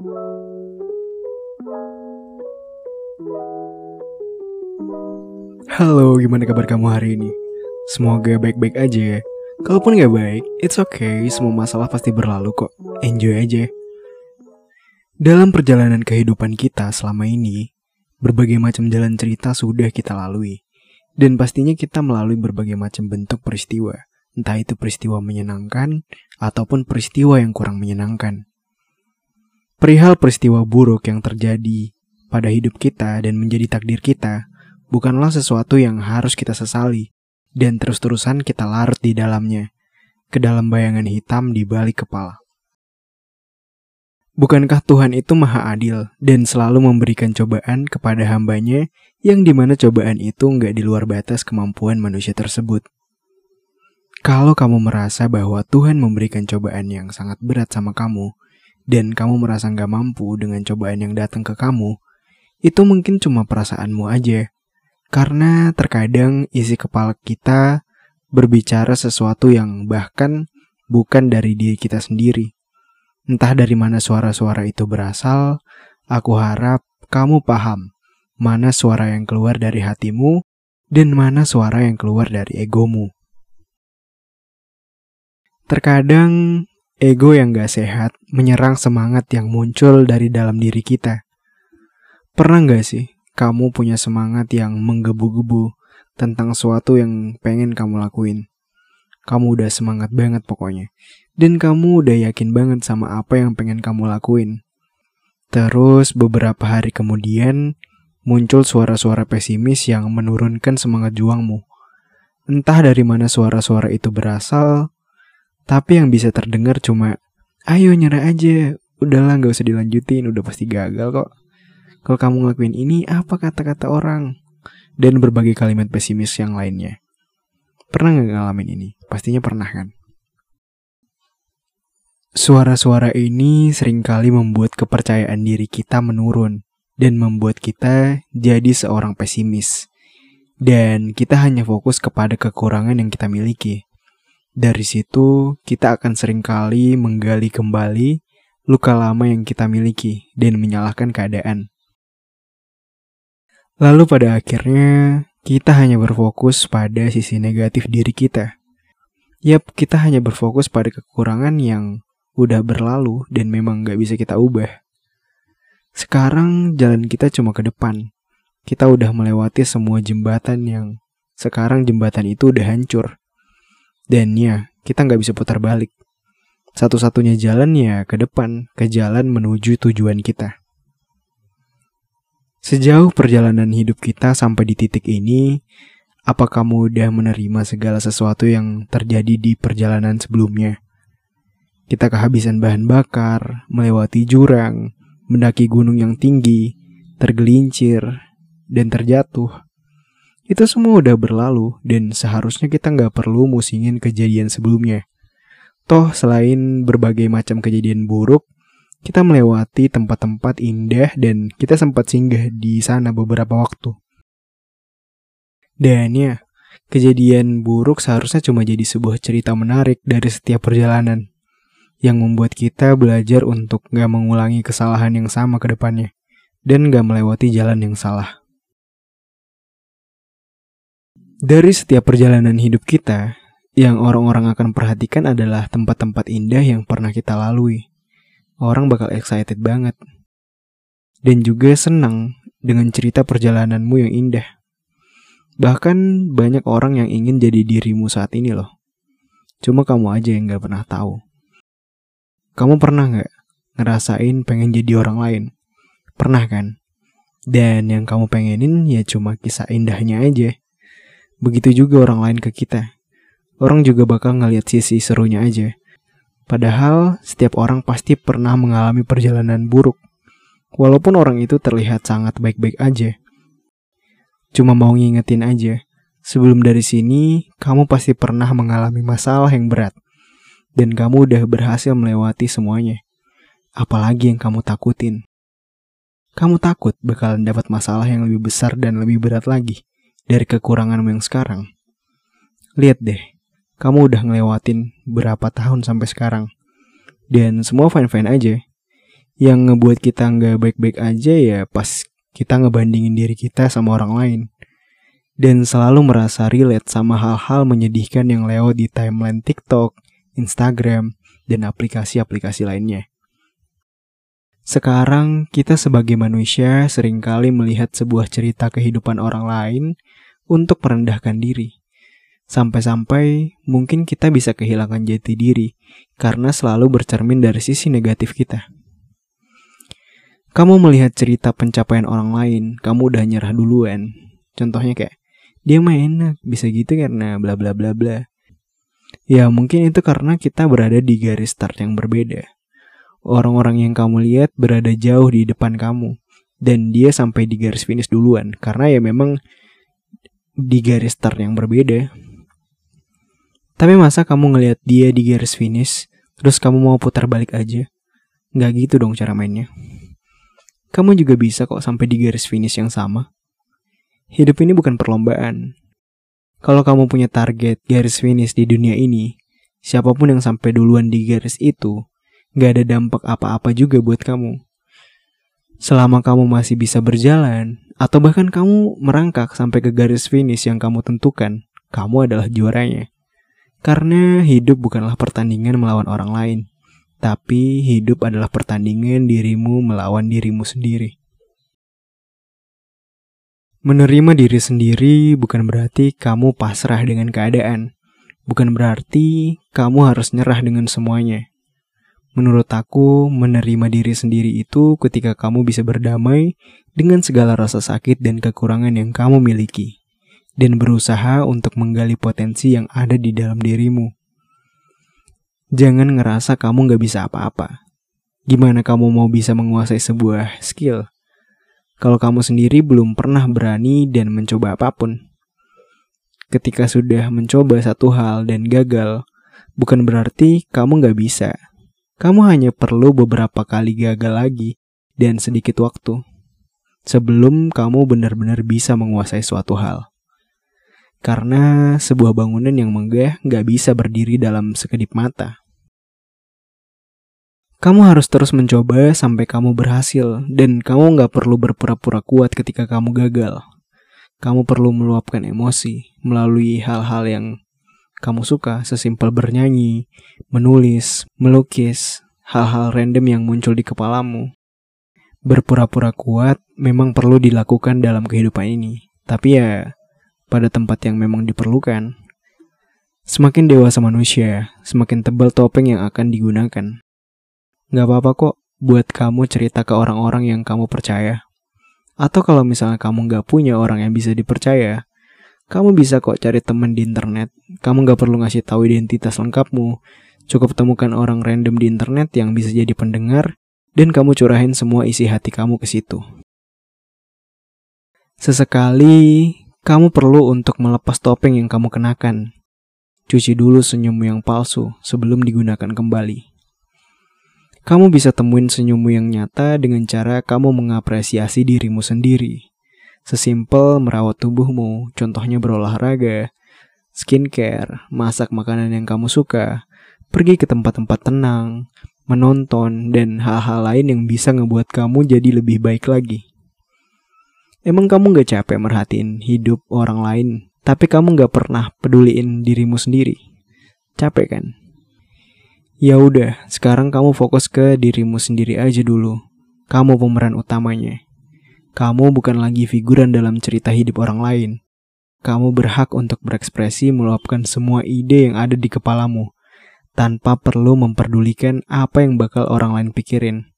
Halo, gimana kabar kamu hari ini? Semoga baik-baik aja ya. Kalaupun gak baik, it's okay, semua masalah pasti berlalu kok. Enjoy aja. Dalam perjalanan kehidupan kita selama ini, berbagai macam jalan cerita sudah kita lalui. Dan pastinya kita melalui berbagai macam bentuk peristiwa. Entah itu peristiwa menyenangkan, ataupun peristiwa yang kurang menyenangkan. Perihal peristiwa buruk yang terjadi pada hidup kita dan menjadi takdir kita, bukanlah sesuatu yang harus kita sesali, dan terus-terusan kita larut di dalamnya, ke dalam bayangan hitam di balik kepala. Bukankah Tuhan itu maha adil dan selalu memberikan cobaan kepada hambanya yang di mana cobaan itu nggak di luar batas kemampuan manusia tersebut? Kalau kamu merasa bahwa Tuhan memberikan cobaan yang sangat berat sama kamu, dan kamu merasa nggak mampu dengan cobaan yang datang ke kamu, itu mungkin cuma perasaanmu aja karena terkadang isi kepala kita berbicara sesuatu yang bahkan bukan dari diri kita sendiri. Entah dari mana suara-suara itu berasal, aku harap kamu paham mana suara yang keluar dari hatimu dan mana suara yang keluar dari egomu. Terkadang ego yang gak sehat menyerang semangat yang muncul dari dalam diri kita. Pernah gak sih kamu punya semangat yang menggebu-gebu tentang sesuatu yang pengen kamu lakuin. Kamu udah semangat banget pokoknya. Dan kamu udah yakin banget sama apa yang pengen kamu lakuin. Terus beberapa hari kemudian muncul suara-suara pesimis yang menurunkan semangat juangmu. Entah dari mana suara-suara itu berasal, tapi yang bisa terdengar cuma, ayo nyerah aja, udahlah gak usah dilanjutin, udah pasti gagal kok. Kalau kamu ngelakuin ini, apa kata-kata orang? Dan berbagai kalimat pesimis yang lainnya. Pernah nggak ngalamin ini? Pastinya pernah kan? Suara-suara ini sering kali membuat kepercayaan diri kita menurun dan membuat kita jadi seorang pesimis. Dan kita hanya fokus kepada kekurangan yang kita miliki. Dari situ, kita akan sering kali menggali kembali luka lama yang kita miliki dan menyalahkan keadaan. Lalu pada akhirnya kita hanya berfokus pada sisi negatif diri kita. Yap, kita hanya berfokus pada kekurangan yang udah berlalu dan memang gak bisa kita ubah. Sekarang jalan kita cuma ke depan. Kita udah melewati semua jembatan yang sekarang jembatan itu udah hancur. Dan ya, kita nggak bisa putar balik. Satu-satunya jalan ya ke depan, ke jalan menuju tujuan kita. Sejauh perjalanan hidup kita sampai di titik ini, apa kamu udah menerima segala sesuatu yang terjadi di perjalanan sebelumnya? Kita kehabisan bahan bakar, melewati jurang, mendaki gunung yang tinggi, tergelincir, dan terjatuh. Itu semua udah berlalu dan seharusnya kita nggak perlu musingin kejadian sebelumnya. Toh selain berbagai macam kejadian buruk, kita melewati tempat-tempat indah dan kita sempat singgah di sana beberapa waktu. Dan ya, kejadian buruk seharusnya cuma jadi sebuah cerita menarik dari setiap perjalanan yang membuat kita belajar untuk gak mengulangi kesalahan yang sama ke depannya dan gak melewati jalan yang salah. Dari setiap perjalanan hidup kita, yang orang-orang akan perhatikan adalah tempat-tempat indah yang pernah kita lalui orang bakal excited banget. Dan juga senang dengan cerita perjalananmu yang indah. Bahkan banyak orang yang ingin jadi dirimu saat ini loh. Cuma kamu aja yang gak pernah tahu. Kamu pernah gak ngerasain pengen jadi orang lain? Pernah kan? Dan yang kamu pengenin ya cuma kisah indahnya aja. Begitu juga orang lain ke kita. Orang juga bakal ngeliat sisi serunya aja. Padahal setiap orang pasti pernah mengalami perjalanan buruk. Walaupun orang itu terlihat sangat baik-baik aja. Cuma mau ngingetin aja, sebelum dari sini kamu pasti pernah mengalami masalah yang berat. Dan kamu udah berhasil melewati semuanya. Apalagi yang kamu takutin. Kamu takut bakalan dapat masalah yang lebih besar dan lebih berat lagi dari kekuranganmu yang sekarang. Lihat deh, kamu udah ngelewatin berapa tahun sampai sekarang. Dan semua fine-fine aja. Yang ngebuat kita nggak baik-baik aja ya pas kita ngebandingin diri kita sama orang lain. Dan selalu merasa relate sama hal-hal menyedihkan yang lewat di timeline TikTok, Instagram, dan aplikasi-aplikasi lainnya. Sekarang kita sebagai manusia sering kali melihat sebuah cerita kehidupan orang lain untuk merendahkan diri. Sampai-sampai mungkin kita bisa kehilangan jati diri karena selalu bercermin dari sisi negatif kita. Kamu melihat cerita pencapaian orang lain, kamu udah nyerah duluan. Contohnya kayak, dia mah enak, bisa gitu karena bla bla bla bla. Ya mungkin itu karena kita berada di garis start yang berbeda. Orang-orang yang kamu lihat berada jauh di depan kamu. Dan dia sampai di garis finish duluan. Karena ya memang di garis start yang berbeda. Tapi masa kamu ngelihat dia di garis finish, terus kamu mau putar balik aja? Nggak gitu dong cara mainnya. Kamu juga bisa kok sampai di garis finish yang sama. Hidup ini bukan perlombaan. Kalau kamu punya target garis finish di dunia ini, siapa pun yang sampai duluan di garis itu, nggak ada dampak apa-apa juga buat kamu. Selama kamu masih bisa berjalan, atau bahkan kamu merangkak sampai ke garis finish yang kamu tentukan, kamu adalah juaranya. Karena hidup bukanlah pertandingan melawan orang lain, tapi hidup adalah pertandingan dirimu melawan dirimu sendiri. Menerima diri sendiri bukan berarti kamu pasrah dengan keadaan, bukan berarti kamu harus nyerah dengan semuanya. Menurut aku, menerima diri sendiri itu ketika kamu bisa berdamai dengan segala rasa sakit dan kekurangan yang kamu miliki dan berusaha untuk menggali potensi yang ada di dalam dirimu. Jangan ngerasa kamu gak bisa apa-apa. Gimana kamu mau bisa menguasai sebuah skill? Kalau kamu sendiri belum pernah berani dan mencoba apa pun. Ketika sudah mencoba satu hal dan gagal, bukan berarti kamu gak bisa. Kamu hanya perlu beberapa kali gagal lagi dan sedikit waktu sebelum kamu benar-benar bisa menguasai suatu hal. Karena sebuah bangunan yang megah nggak bisa berdiri dalam sekedip mata. Kamu harus terus mencoba sampai kamu berhasil, dan kamu nggak perlu berpura-pura kuat ketika kamu gagal. Kamu perlu meluapkan emosi melalui hal-hal yang kamu suka, sesimpel bernyanyi, menulis, melukis, hal-hal random yang muncul di kepalamu. Berpura-pura kuat memang perlu dilakukan dalam kehidupan ini, tapi ya pada tempat yang memang diperlukan. Semakin dewasa manusia, semakin tebal topeng yang akan digunakan. Gak apa-apa kok buat kamu cerita ke orang-orang yang kamu percaya. Atau kalau misalnya kamu gak punya orang yang bisa dipercaya, kamu bisa kok cari temen di internet. Kamu gak perlu ngasih tahu identitas lengkapmu. Cukup temukan orang random di internet yang bisa jadi pendengar, dan kamu curahin semua isi hati kamu ke situ. Sesekali kamu perlu untuk melepas topeng yang kamu kenakan. Cuci dulu senyummu yang palsu sebelum digunakan kembali. Kamu bisa temuin senyummu yang nyata dengan cara kamu mengapresiasi dirimu sendiri. Sesimpel merawat tubuhmu, contohnya berolahraga, skincare, masak makanan yang kamu suka, pergi ke tempat-tempat tenang, menonton, dan hal-hal lain yang bisa ngebuat kamu jadi lebih baik lagi. Emang kamu gak capek merhatiin hidup orang lain, tapi kamu gak pernah peduliin dirimu sendiri? Capek kan? Ya udah, sekarang kamu fokus ke dirimu sendiri aja dulu. Kamu pemeran utamanya. Kamu bukan lagi figuran dalam cerita hidup orang lain. Kamu berhak untuk berekspresi meluapkan semua ide yang ada di kepalamu, tanpa perlu memperdulikan apa yang bakal orang lain pikirin.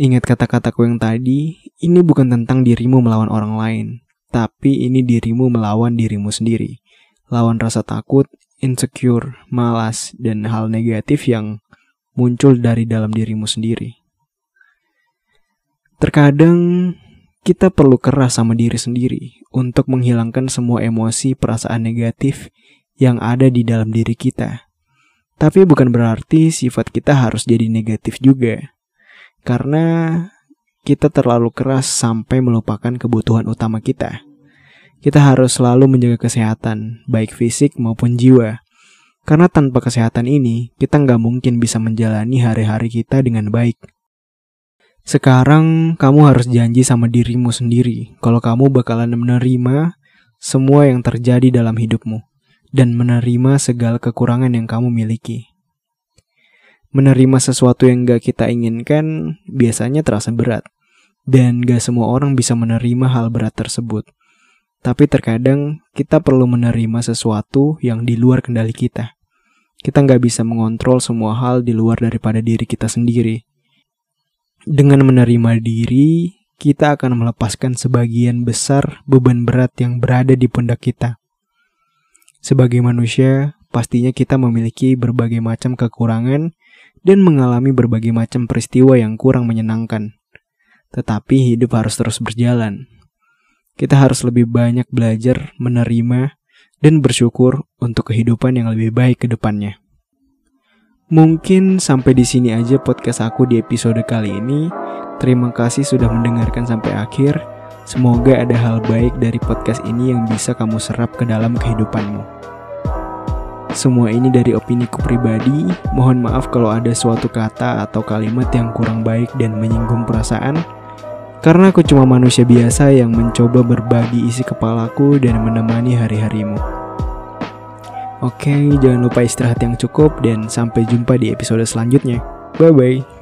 Ingat kata-kataku yang tadi, ini bukan tentang dirimu melawan orang lain, tapi ini dirimu melawan dirimu sendiri. Lawan rasa takut, insecure, malas, dan hal negatif yang muncul dari dalam dirimu sendiri. Terkadang kita perlu keras sama diri sendiri untuk menghilangkan semua emosi perasaan negatif yang ada di dalam diri kita. Tapi bukan berarti sifat kita harus jadi negatif juga karena kita terlalu keras sampai melupakan kebutuhan utama kita. Kita harus selalu menjaga kesehatan, baik fisik maupun jiwa. Karena tanpa kesehatan ini, kita nggak mungkin bisa menjalani hari-hari kita dengan baik. Sekarang kamu harus janji sama dirimu sendiri kalau kamu bakalan menerima semua yang terjadi dalam hidupmu dan menerima segala kekurangan yang kamu miliki. Menerima sesuatu yang gak kita inginkan biasanya terasa berat, dan gak semua orang bisa menerima hal berat tersebut. Tapi terkadang kita perlu menerima sesuatu yang di luar kendali kita. Kita nggak bisa mengontrol semua hal di luar daripada diri kita sendiri. Dengan menerima diri, kita akan melepaskan sebagian besar beban berat yang berada di pundak kita. Sebagai manusia, pastinya kita memiliki berbagai macam kekurangan dan mengalami berbagai macam peristiwa yang kurang menyenangkan. Tetapi hidup harus terus berjalan. Kita harus lebih banyak belajar menerima dan bersyukur untuk kehidupan yang lebih baik ke depannya. Mungkin sampai di sini aja podcast aku di episode kali ini. Terima kasih sudah mendengarkan sampai akhir. Semoga ada hal baik dari podcast ini yang bisa kamu serap ke dalam kehidupanmu. Semua ini dari opini ku pribadi. Mohon maaf kalau ada suatu kata atau kalimat yang kurang baik dan menyinggung perasaan. Karena aku cuma manusia biasa yang mencoba berbagi isi kepalaku dan menemani hari-harimu. Oke, jangan lupa istirahat yang cukup dan sampai jumpa di episode selanjutnya. Bye bye.